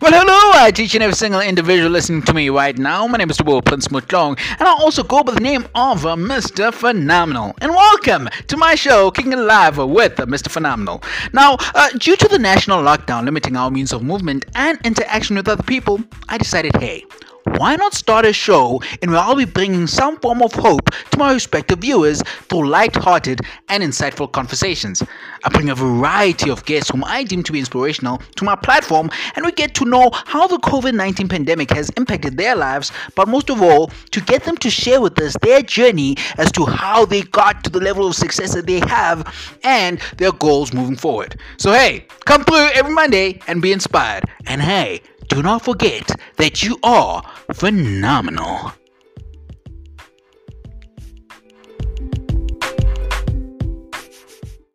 Well, hello, I teach and every single individual listening to me right now. My name is Will Prince Mutlong, and I also go by the name of Mr. Phenomenal. And welcome to my show, It Live with Mr. Phenomenal. Now, uh, due to the national lockdown limiting our means of movement and interaction with other people, I decided, hey, why not start a show in where I'll be bringing some form of hope to my respective viewers through light-hearted and insightful conversations? I bring a variety of guests whom I deem to be inspirational to my platform, and we get to know how the COVID 19 pandemic has impacted their lives, but most of all, to get them to share with us their journey as to how they got to the level of success that they have and their goals moving forward. So, hey, come through every Monday and be inspired. And hey, do not forget that you are phenomenal.